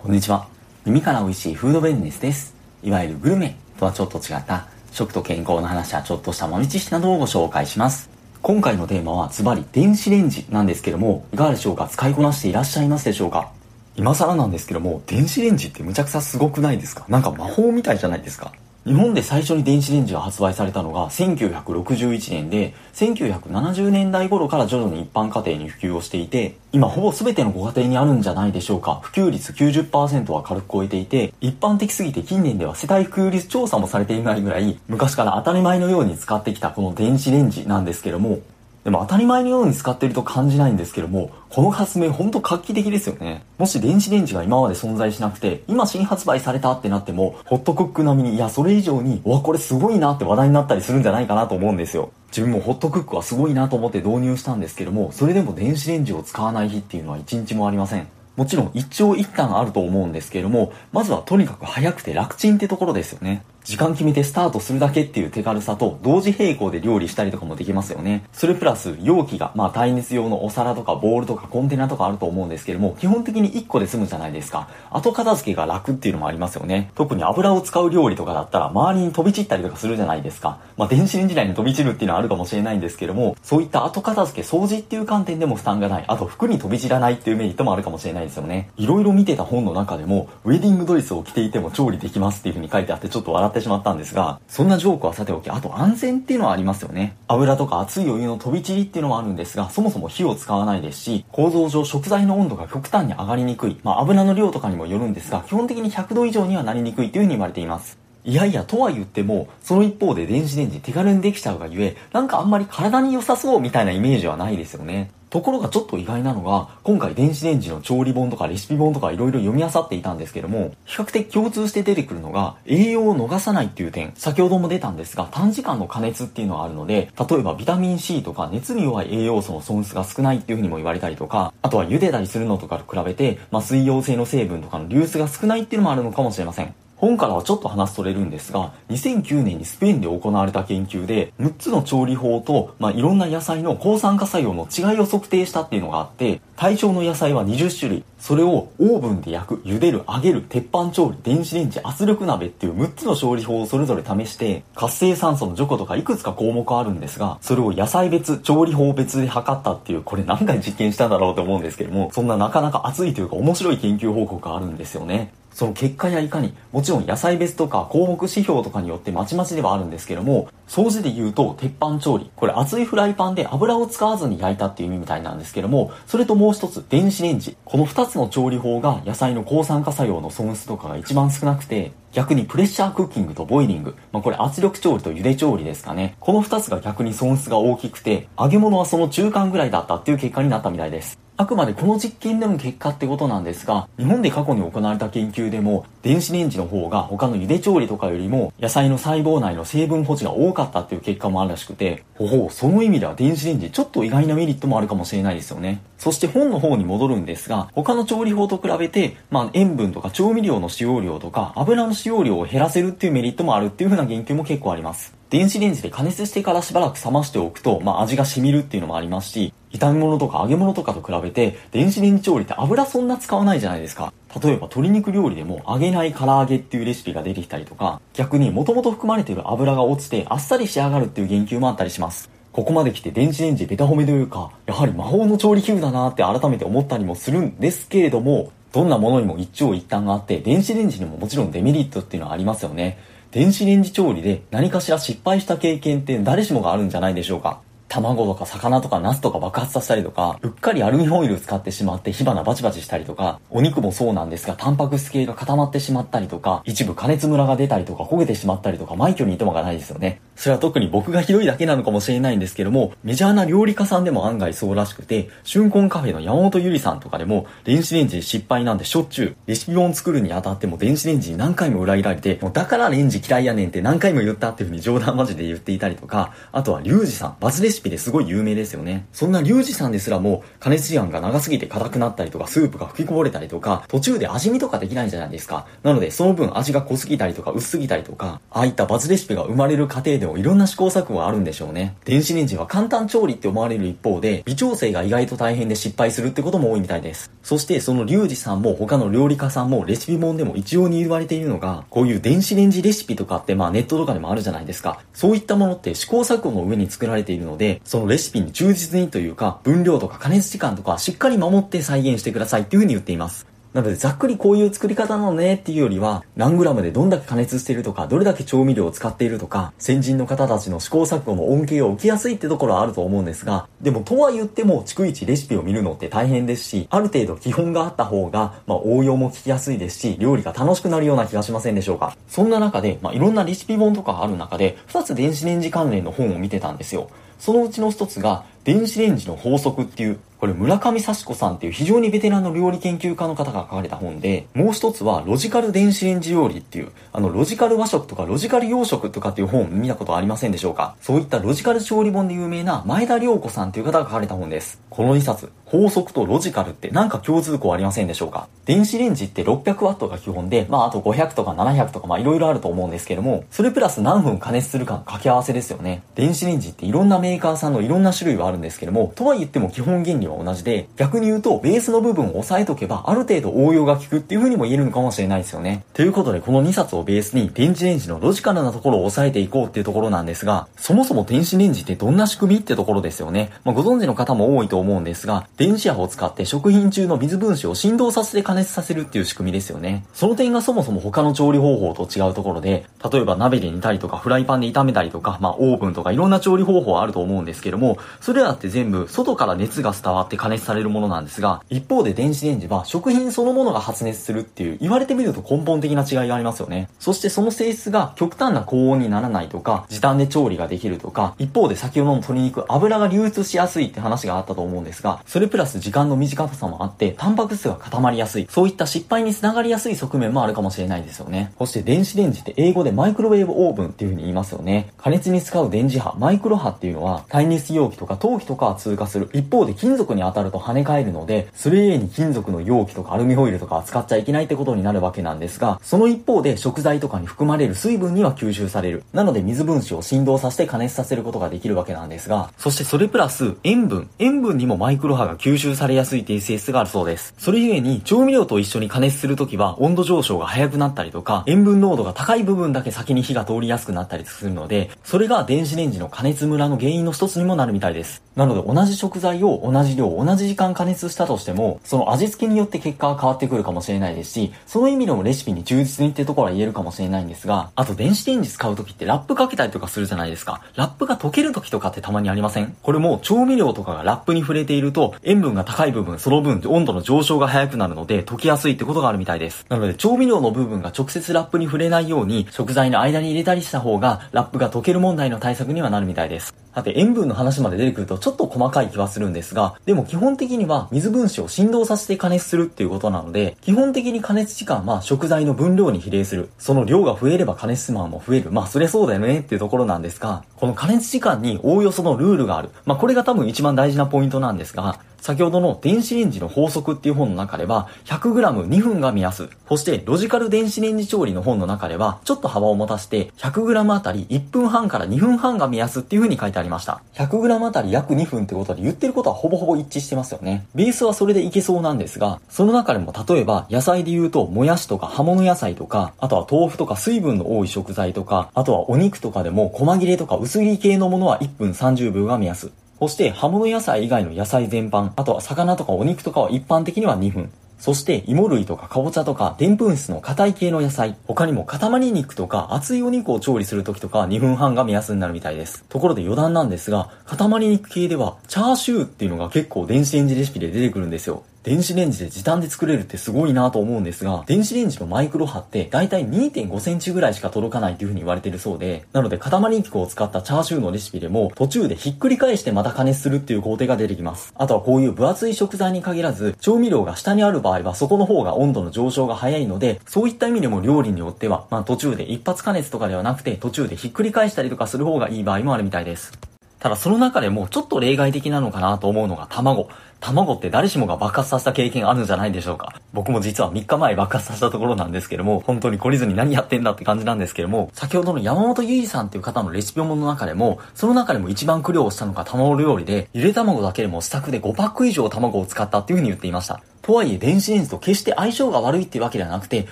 こんにちは。耳から美味しいフードベルネスです。いわゆるグルメとはちょっと違った食と健康の話やちょっとした豆知識などをご紹介します。今回のテーマはズバリ電子レンジなんですけども、いかがでしょうか？使いこなしていらっしゃいますでしょうか？今更なんですけども、電子レンジってむちゃくちゃすごくないですか？なんか魔法みたいじゃないですか？日本で最初に電子レンジが発売されたのが1961年で、1970年代頃から徐々に一般家庭に普及をしていて、今ほぼ全てのご家庭にあるんじゃないでしょうか。普及率90%は軽く超えていて、一般的すぎて近年では世帯普及率調査もされていないぐらい、昔から当たり前のように使ってきたこの電子レンジなんですけども、でも当たり前のように使ってると感じないんですけども、この発明ほんと画期的ですよね。もし電子レンジが今まで存在しなくて、今新発売されたってなっても、ホットクック並みに、いや、それ以上に、うわ、これすごいなって話題になったりするんじゃないかなと思うんですよ。自分もホットクックはすごいなと思って導入したんですけども、それでも電子レンジを使わない日っていうのは一日もありません。もちろん一長一短あると思うんですけれども、まずはとにかく早くて楽ちんってところですよね。時間決めてスタートするだけっていう手軽さと同時並行で料理したりとかもできますよね。それプラス容器が、まあ耐熱用のお皿とかボールとかコンテナとかあると思うんですけども、基本的に1個で済むじゃないですか。後片付けが楽っていうのもありますよね。特に油を使う料理とかだったら周りに飛び散ったりとかするじゃないですか。まあ電子レンジ内に飛び散るっていうのはあるかもしれないんですけども、そういった後片付け、掃除っていう観点でも負担がない。あと服に飛び散らないっていうメリットもあるかもしれないですよね。いろいろ見てた本の中でも、ウェディングドレスを着ていても調理できますっていう風に書いてあってちょっと笑ってしまったんですが、そんなジョークはさておき、あと安全っていうのはありますよね。油とか熱いお湯の飛び散りっていうのはあるんですが、そもそも火を使わないですし、構造上食材の温度が極端に上がりにくい。まあ油の量とかにもよるんですが、基本的に100度以上にはなりにくいという風に言われています。いやいや、とは言っても、その一方で電子レンジ手軽にできちゃうがゆえ、なんかあんまり体に良さそうみたいなイメージはないですよね。ところがちょっと意外なのが、今回電子レンジの調理本とかレシピ本とか色々読み漁っていたんですけども、比較的共通して出てくるのが、栄養を逃さないっていう点、先ほども出たんですが、短時間の加熱っていうのはあるので、例えばビタミン C とか熱に弱い栄養素の損失が少ないっていうふうにも言われたりとか、あとは茹でたりするのとかと比べて、まあ、水溶性の成分とかの流出が少ないっていうのもあるのかもしれません。本からはちょっと話それるんですが、2009年にスペインで行われた研究で、6つの調理法と、まあ、いろんな野菜の抗酸化作用の違いを測定したっていうのがあって、対象の野菜は20種類。それをオーブンで焼く、茹でる、揚げる、鉄板調理、電子レンジ、圧力鍋っていう6つの調理法をそれぞれ試して、活性酸素の除去とかいくつか項目あるんですが、それを野菜別、調理法別で測ったっていう、これ何回実験したんだろうと思うんですけども、そんななかなか熱いというか面白い研究報告があるんですよね。その結果やいかに、もちろん野菜別とか項目指標とかによってまちまちではあるんですけども、掃除で言うと鉄板調理。これ熱いフライパンで油を使わずに焼いたっていう意味みたいなんですけども、それともう一つ電子レンジ。この二つの調理法が野菜の抗酸化作用の損失とかが一番少なくて、逆にプレッシャークッキングとボイリング。まあ、これ圧力調理と茹で調理ですかね。この二つが逆に損失が大きくて、揚げ物はその中間ぐらいだったっていう結果になったみたいです。あくまでこの実験での結果ってことなんですが、日本で過去に行われた研究でも、電子レンジの方が他の茹で調理とかよりも、野菜の細胞内の成分保持が多かったっていう結果もあるらしくて、ほほう、その意味では電子レンジちょっと意外なメリットもあるかもしれないですよね。そして本の方に戻るんですが、他の調理法と比べて、まあ塩分とか調味料の使用量とか油の使用量を減らせるっていうメリットもあるっていう風な研究も結構あります。電子レンジで加熱してからしばらく冷ましておくと、まあ味が染みるっていうのもありますし、炒め物とか揚げ物とかと比べて、電子レンジ調理って油そんな使わないじゃないですか。例えば鶏肉料理でも揚げない唐揚げっていうレシピが出てきたりとか、逆に元々含まれている油が落ちてあっさり仕上がるっていう言及もあったりします。ここまで来て電子レンジベタ褒めというか、やはり魔法の調理器具だなって改めて思ったりもするんですけれども、どんなものにも一長一短があって、電子レンジにももちろんデメリットっていうのはありますよね。電子レンジ調理で何かしら失敗した経験って誰しもがあるんじゃないでしょうか。卵とか魚とかナスとか爆発させたりとか、うっかりアルミホイル使ってしまって火花バチバチしたりとか、お肉もそうなんですが、タンパク質系が固まってしまったりとか、一部加熱ムラが出たりとか、焦げてしまったりとか、枚挙にいともがないですよね。それは特に僕がひどいだけなのかもしれないんですけども、メジャーな料理家さんでも案外そうらしくて、春婚カフェの山本ゆりさんとかでも、電子レンジ失敗なんてしょっちゅう、レシピ本作るにあたっても電子レンジに何回も裏切られて、もうだからレンジ嫌いやねんって何回も言ったっていう風に冗談マジで言っていたりとか、あとはリュウジさん、バズレシピですごい有名ですよね。そんなリュウジさんですらも、加熱時間が長すぎて硬くなったりとか、スープが吹きこぼれたりとか、途中で味見とかできないじゃないですか。なので、その分味が濃すぎたりとか、薄すぎたりとか、ああいったバズレシピが生まれる過程でもいろんな試行錯誤があるんでしょうね。電子レンジは簡単調理って思われる一方で、微調整が意外と大変で失敗するってことも多いみたいです。そしてそのリュウジさんも他の料理家さんもレシピ本でも一様に言われているのが、こういう電子レンジレシピとかってまあネットとかでもあるじゃないですか。そういったものって試行錯誤の上に作られているので、そのレシピに忠実にというか、分量とか加熱時間とかしっかり守って再現してくださいっていう風に言っています。なのでざっくりこういう作り方なのねっていうよりは、何グラムでどんだけ加熱しているとか、どれだけ調味料を使っているとか、先人の方たちの試行錯誤の恩恵を受けやすいってところはあると思うんですが、でもとは言っても、逐一レシピを見るのって大変ですし、ある程度基本があった方が、まあ応用も聞きやすいですし、料理が楽しくなるような気がしませんでしょうか。そんな中で、まあいろんなレシピ本とかある中で、2つ電子レンジ関連の本を見てたんですよ。そのうちの1つが、電子レンジの法則っていうこれ村上幸子さんっていう非常にベテランの料理研究家の方が書かれた本で、もう一つはロジカル電子レンジ料理っていう、あのロジカル和食とかロジカル洋食とかっていう本見たことありませんでしょうか？そういったロジカル調理本で有名な前田良子さんっていう方が書かれた本です。この2冊、法則とロジカルってなんか共通項ありませんでしょうか？電子レンジって 600W が基本で、まああと500とか700とかまあいろいろあると思うんですけども、それプラス何分加熱するかの掛け合わせですよね。電子レンジっていろんなメーカーさんのいろんな種類はあるんですけども、とは言っても基本原理は同じで、逆に言うと、ベースの部分を押さえとけば、ある程度応用が効くっていう風にも言えるのかもしれないですよね。ということで、この2冊をベースに、電子レンジのロジカルなところを押さえていこうっていうところなんですが、そもそも電子レンジってどんな仕組みってところですよね。まあ、ご存知の方も多いと思うんですが、電子波を使って食品中の水分子を振動させて加熱させるっていう仕組みですよね。その点がそもそも他の調理方法と違うところで、例えば鍋で煮たりとか、フライパンで炒めたりとか、まあ、オーブンとかいろんな調理方法あると思うんですけども、それらって全部外から熱が伝わって加熱されるものなんですが、一方で電子レンジは食品そのものが発熱するっていう言われてみると根本的な違いがありますよね。そしてその性質が極端な高温にならないとか、時短で調理ができるとか、一方で先ほどの鶏肉油が流出しやすいって話があったと思うんですが、それプラス時間の短さもあって、タンパク質が固まりやすい、そういった失敗につながりやすい側面もあるかもしれないですよね。そして電子レンジって英語でマイクロウェーブオーブンっていう風に言いますよね。加熱に使う電磁波、マイクロ波っていうのは、耐熱容器とか陶器とかは通過する。一方で金属に当たると跳ね返るので、それゆえに金属の容器とかアルミホイルとか使っちゃいけないってことになるわけなんですが、その一方で食材とかに含まれる水分には吸収される。なので水分子を振動させて加熱させることができるわけなんですが、そしてそれプラス塩分。塩分にもマイクロ波が吸収されやすいっていう性質があるそうです。それゆえに調味料と一緒に加熱するときは温度上昇が早くなったりとか、塩分濃度が高い部分だけ先に火が通りやすくなったりするので、それが電子レンジの加熱ムラの原因の一つにもなるみたいです。なので同じ食材を同じ量、同じ時間加熱したとしても、その味付けによって結果が変わってくるかもしれないですし、その意味でもレシピに忠実にってところは言えるかもしれないんですが、あと電子レンジ使う時ってラップかけたりとかするじゃないですか。ラップが溶ける時とかってたまにありません？これも調味料とかがラップに触れていると、塩分が高い部分、その分温度の上昇が早くなるので溶けやすいってことがあるみたいです。なので調味料の部分が直接ラップに触れないように、食材の間に入れたりした方が、ラップが溶ける問題の対策にはなるみたいです。さて、塩分の話まで出てくるとちょっと細かい気はするんですが、でも基本的には水分子を振動させて加熱するっていうことなので、基本的に加熱時間は食材の分量に比例する。その量が増えれば加熱時間も増える。まあ、それそうだよねっていうところなんですが、この加熱時間におおよそのルールがある。まあ、これが多分一番大事なポイントなんですが、先ほどの電子レンジの法則っていう本の中では 100g2 分が目安。そしてロジカル電子レンジ調理の本の中ではちょっと幅を持たせて 100g あたり1分半から2分半が目安っていう風に書いてありますりました。100g あたり約2分ってことで言ってることはほぼほぼ一致してますよね。ベースはそれでいけそうなんですが、その中でも例えば野菜で言うともやしとか葉物野菜とか、あとは豆腐とか水分の多い食材とか、あとはお肉とかでも細切れとか薄切り系のものは1分30秒が目安。そして葉物野菜以外の野菜全般、あとは魚とかお肉とかは一般的には2分。そして芋類とかかぼちゃとかでんぷん質の硬い系の野菜、他にも塊肉とか熱いお肉を調理する時とか2分半が目安になるみたいです。ところで余談なんですが、塊肉系ではチャーシューっていうのが結構電子レンジレシピで出てくるんですよ。電子レンジで時短で作れるってすごいなと思うんですが、電子レンジのマイクロ波ってだいたい2.5センチぐらいしか届かないという風に言われてるそうで、なので塊肉を使ったチャーシューのレシピでも途中でひっくり返してまた加熱するっていう工程が出てきます。あとはこういう分厚い食材に限らず、調味料が下にある場合はそこの方が温度の上昇が早いので、そういった意味でも料理によっては、まあ途中で一発加熱とかではなくて途中でひっくり返したりとかする方がいい場合もあるみたいです。ただその中でもちょっと例外的なのかなと思うのが卵。卵って誰しもが爆発させた経験あるんじゃないでしょうか。僕も実は3日前爆発させたところなんですけども、本当に懲りずに何やってんだって感じなんですけども、先ほどの山本ゆいさんっていう方のレシピ本の中でも、その中でも一番苦労したのが卵料理で、ゆで卵だけでもスタッフで5パック以上卵を使ったっていう風に言っていました。とはいえ電子レンジと決して相性が悪いっていうわけではなくて、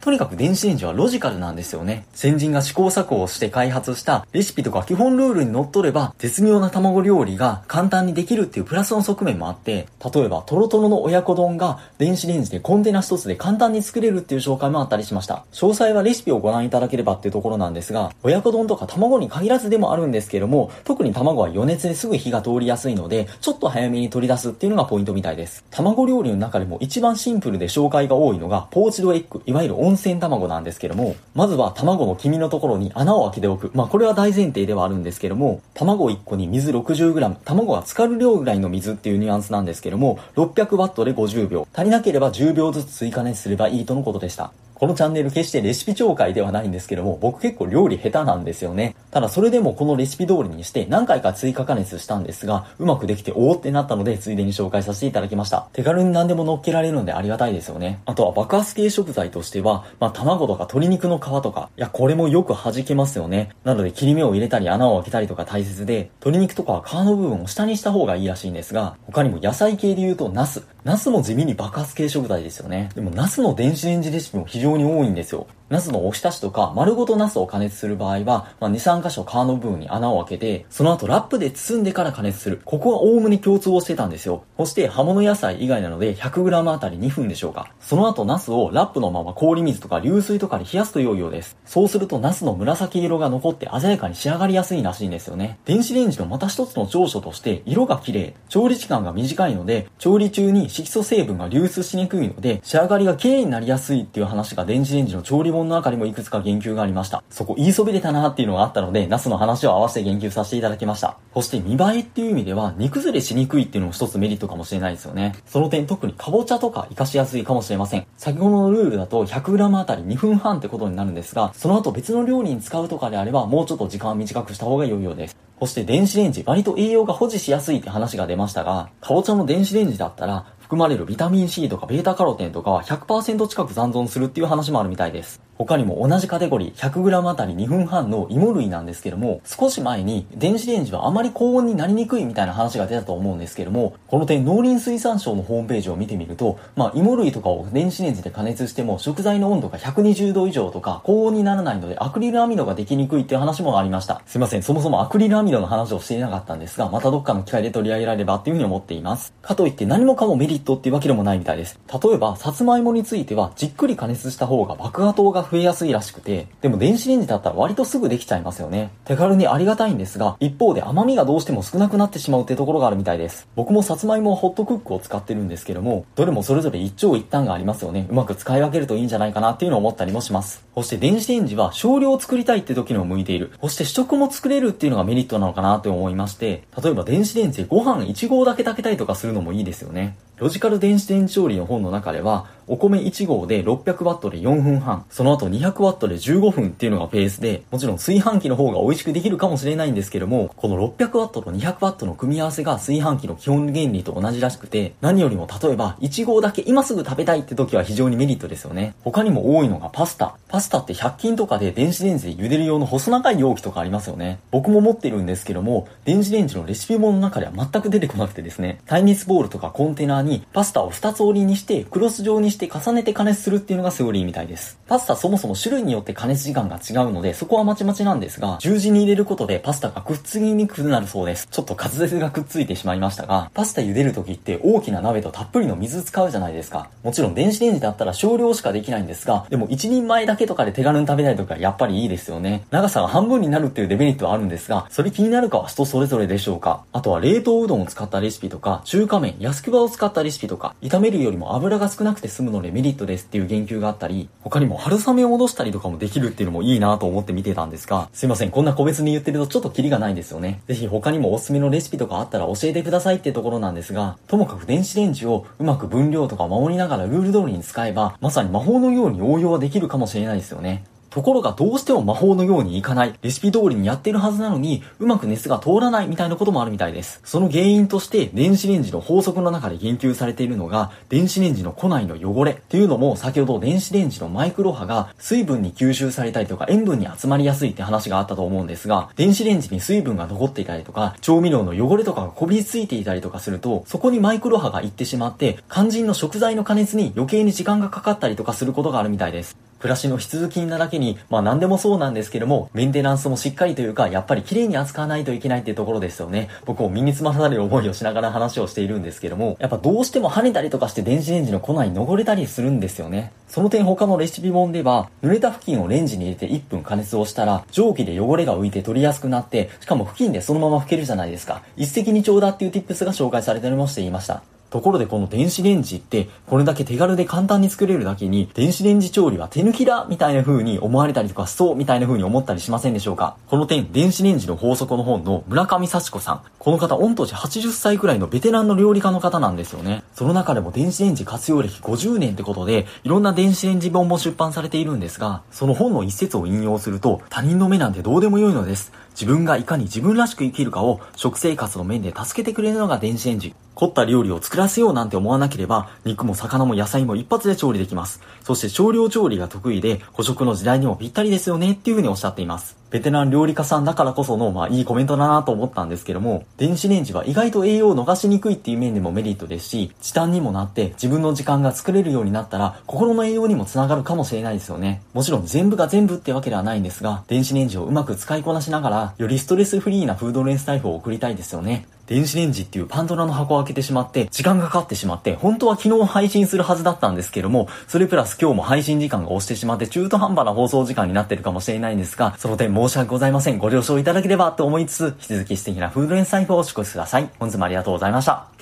とにかく電子レンジはロジカルなんですよね。先人が試行錯誤をして開発したレシピとか基本ルールにのっとれば、絶妙な卵料理が簡単にできるっていうプラスの側面もあって、例えばトロトロの親子丼が電子レンジでコンテナ一つで簡単に作れるっていう紹介もあったりしました。詳細はレシピをご覧いただければっていうところなんですが、親子丼とか卵に限らずでもあるんですけども、特に卵は余熱ですぐ火が通りやすいので、ちょっと早めに取り出すっていうのがポイントみたいです。卵料理の中でも一番シンプルで紹介が多いのが、ポーチドエッグ、いわゆる温泉卵なんですけども、まずは卵の黄身のところに穴を開けておく。まあこれは大前提ではあるんですけども、卵1個に水 60g、卵が浸かる量ぐらいの水っていうニュアンスなんですけども、600W で50秒、足りなければ10秒ずつ追加熱すればいいとのことでした。このチャンネル決してレシピ紹介ではないんですけども、僕結構料理下手なんですよね。ただそれでもこのレシピ通りにして何回か追加加熱したんですが、うまくできておーってなったので、ついでに紹介させていただきました。手軽に何でも乗っけられるのでありがたいですよね。あとは爆発系食材としては、まあ卵とか鶏肉の皮とか、いやこれもよく弾けますよね。なので切り目を入れたり穴を開けたりとか大切で、鶏肉とかは皮の部分を下にした方がいいらしいんですが、他にも野菜系で言うとナス。ナスも地味に爆発系食材ですよね。でもナスの電子レンジレシピも非常常に多いんですよ。ナスのおひたしとか丸ごとナスを加熱する場合は、まあ、2、3箇所皮の部分に穴を開けて、その後ラップで包んでから加熱する。ここはおおむね共通をしてたんですよ。そして葉物野菜以外なので 100g あたり2分でしょうか。その後ナスをラップのまま氷水とか流水とかで冷やすと良いようです。そうするとナスの紫色が残って鮮やかに仕上がりやすいらしいんですよね。電子レンジのまた一つの長所として色が綺麗、調理時間が短いので、調理中に色素成分が流出しにくいので、仕上がりが綺麗になりやすいっていう話が電子レンジの調理本の中にもいくつか言及がありました。そこ言いそびれたなっていうのがあったので、ナスの話を合わせて言及させていただきました。そして見栄えっていう意味では、煮崩れしにくいっていうのも一つメリットかもしれないですよね。その点特にかぼちゃとか活かしやすいかもしれません。先ほどのルールだと 100g あたり2分半ってことになるんですが、その後別の料理に使うとかであれば、もうちょっと時間を短くした方が良いようです。そして電子レンジ、割と栄養が保持しやすいって話が出ましたが、かぼちゃの電子レンジだったら、含まれるビタミン C とかベータカロテンとかは100%近く残存するっていう話もあるみたいです。他にも同じカテゴリー 100g あたり2分半の芋類なんですけども、少し前に電子レンジはあまり高温になりにくいみたいな話が出たと思うんですけども、この点農林水産省のホームページを見てみると、まあ芋類とかを電子レンジで加熱しても食材の温度が120度以上とか高温にならないのでアクリルアミドができにくいっていう話もありました。すいません、そもそもアクリルアミドの話をしていなかったんですが、またどっかの機会で取り上げられればっていうふうに思っています。かといって何もかもメリットっていうわけでもないみたいです。例えば、さつまいもについてはじっくり加熱した方が爆破糖が増えやすいらしくて、でも電子レンジだったら割とすぐできちゃいますよね。手軽にありがたいんですが、一方で甘みがどうしても少なくなってしまうってところがあるみたいです。僕もさつまいもホットクックを使ってるんですけども、どれもそれぞれ一長一短がありますよね。うまく使い分けるといいんじゃないかなっていうのを思ったりもします。そして電子レンジは少量作りたいって時にも向いている。そして主食も作れるっていうのがメリットなのかなと思いまして、例えば電子レンジでご飯1合だけ炊けたりとかするのもいいですよね。ロジカル電子レンジ調理の本の中では、お米1合で 600W で4分半、その後 200W で15分っていうのがペースで、もちろん炊飯器の方が美味しくできるかもしれないんですけども、この 600W と 200W の組み合わせが炊飯器の基本原理と同じらしくて、何よりも例えば1合だけ今すぐ食べたいって時は非常にメリットですよね。他にも多いのがパスタ。パスタって100均とかで電子レンジで茹でる用の細長い容器とかありますよね。僕も持ってるんですけども、電子レンジのレシピ本の中では全く出てこなくてですね、耐熱ボウルとかコンテナにパスタを2つ折りにして、クロス状にして重ねて加熱するっていうのがセオリーみたいです。パスタそもそも種類によって加熱時間が違うので、そこはまちまちなんですが、十字に入れることでパスタがくっつきにくくなるそうです。ちょっと滑舌がくっついてしまいましたが、パスタ茹でる時って大きな鍋とたっぷりの水使うじゃないですか。もちろん電子レンジだったら少量しかできないんですが、でも一人前だけとかで手軽に食べたいとかやっぱりいいですよね。長さが半分になるっていうデメリットはあるんですが、それ気になるかは人それぞれでしょうか。あとは冷凍うどんを使ったレシピとか、中華麺、安くばを使ったたレシピとか、炒めるよりも油が少なくて済むのでメリットですっていう言及があったり、他にも春雨を戻したりとかもできるっていうのもいいなと思って見てたんですが、すいません、こんな個別に言ってるとちょっとキリがないんですよね。ぜひ他にもおすすめのレシピとかあったら教えてくださいってところなんですが、ともかく電子レンジをうまく分量とか守りながらルール通りに使えば、まさに魔法のように応用はできるかもしれないですよね。ところがどうしても魔法のようにいかない、レシピ通りにやってるはずなのに、うまく熱が通らないみたいなこともあるみたいです。その原因として、電子レンジの法則の中で言及されているのが、電子レンジの庫内の汚れっていうのも、先ほど電子レンジのマイクロ波が水分に吸収されたりとか塩分に集まりやすいって話があったと思うんですが、電子レンジに水分が残っていたりとか、調味料の汚れとかがこびりついていたりとかすると、そこにマイクロ波が行ってしまって、肝心の食材の加熱に余計に時間がかかったりとかすることがあるみたいです。暮らしの必需品なだけに、まあ何でもそうなんですけども、メンテナンスもしっかりというか、やっぱり綺麗に扱わないといけないっていうところですよね。僕も身につまされる思いをしながら話をしているんですけども、やっぱどうしても跳ねたりとかして電子レンジの粉に汚れたりするんですよね。その点他のレシピ本では、濡れた布巾をレンジに入れて1分加熱をしたら、蒸気で汚れが浮いて取りやすくなって、しかも布巾でそのまま拭けるじゃないですか。一石二鳥だっていう tips が紹介されておりましていました。ところでこの電子レンジってこれだけ手軽で簡単に作れるだけに電子レンジ調理は手抜きだみたいな風に思われたりとかそうみたいな風に思ったりしませんでしょうか？この点電子レンジの法則の本の村上幸子さん。この方御年80歳くらいのベテランの料理家の方なんですよね。その中でも電子レンジ活用歴50年ってことでいろんな電子レンジ本も出版されているんですがその本の一節を引用すると他人の目なんてどうでもよいのです。自分がいかに自分らしく生きるかを食生活の面で助けてくれるのが電子レンジ。凝った料理を作らせようなんて思わなければ、肉も魚も野菜も一発で調理できます。そして少量調理が得意で、捕食の時代にもぴったりですよねっていうふうにおっしゃっています。ベテラン料理家さんだからこその、まあいいコメントだなと思ったんですけども、電子レンジは意外と栄養を逃しにくいっていう面でもメリットですし、時短にもなって自分の時間が作れるようになったら、心の栄養にもつながるかもしれないですよね。もちろん全部が全部ってわけではないんですが、電子レンジをうまく使いこなしながら、よりストレスフリーなフードレンスタイフを送りたいですよね。電子レンジっていうパンドラの箱を開けてしまって、時間がかかってしまって、本当は昨日配信するはずだったんですけども、それプラス今日も配信時間が押してしまって中途半端な放送時間になってるかもしれないんですが、その点申し訳ございません。ご了承いただければと思いつつ、引き続き素敵なフードレンス財布をお祝いください。本日もありがとうございました。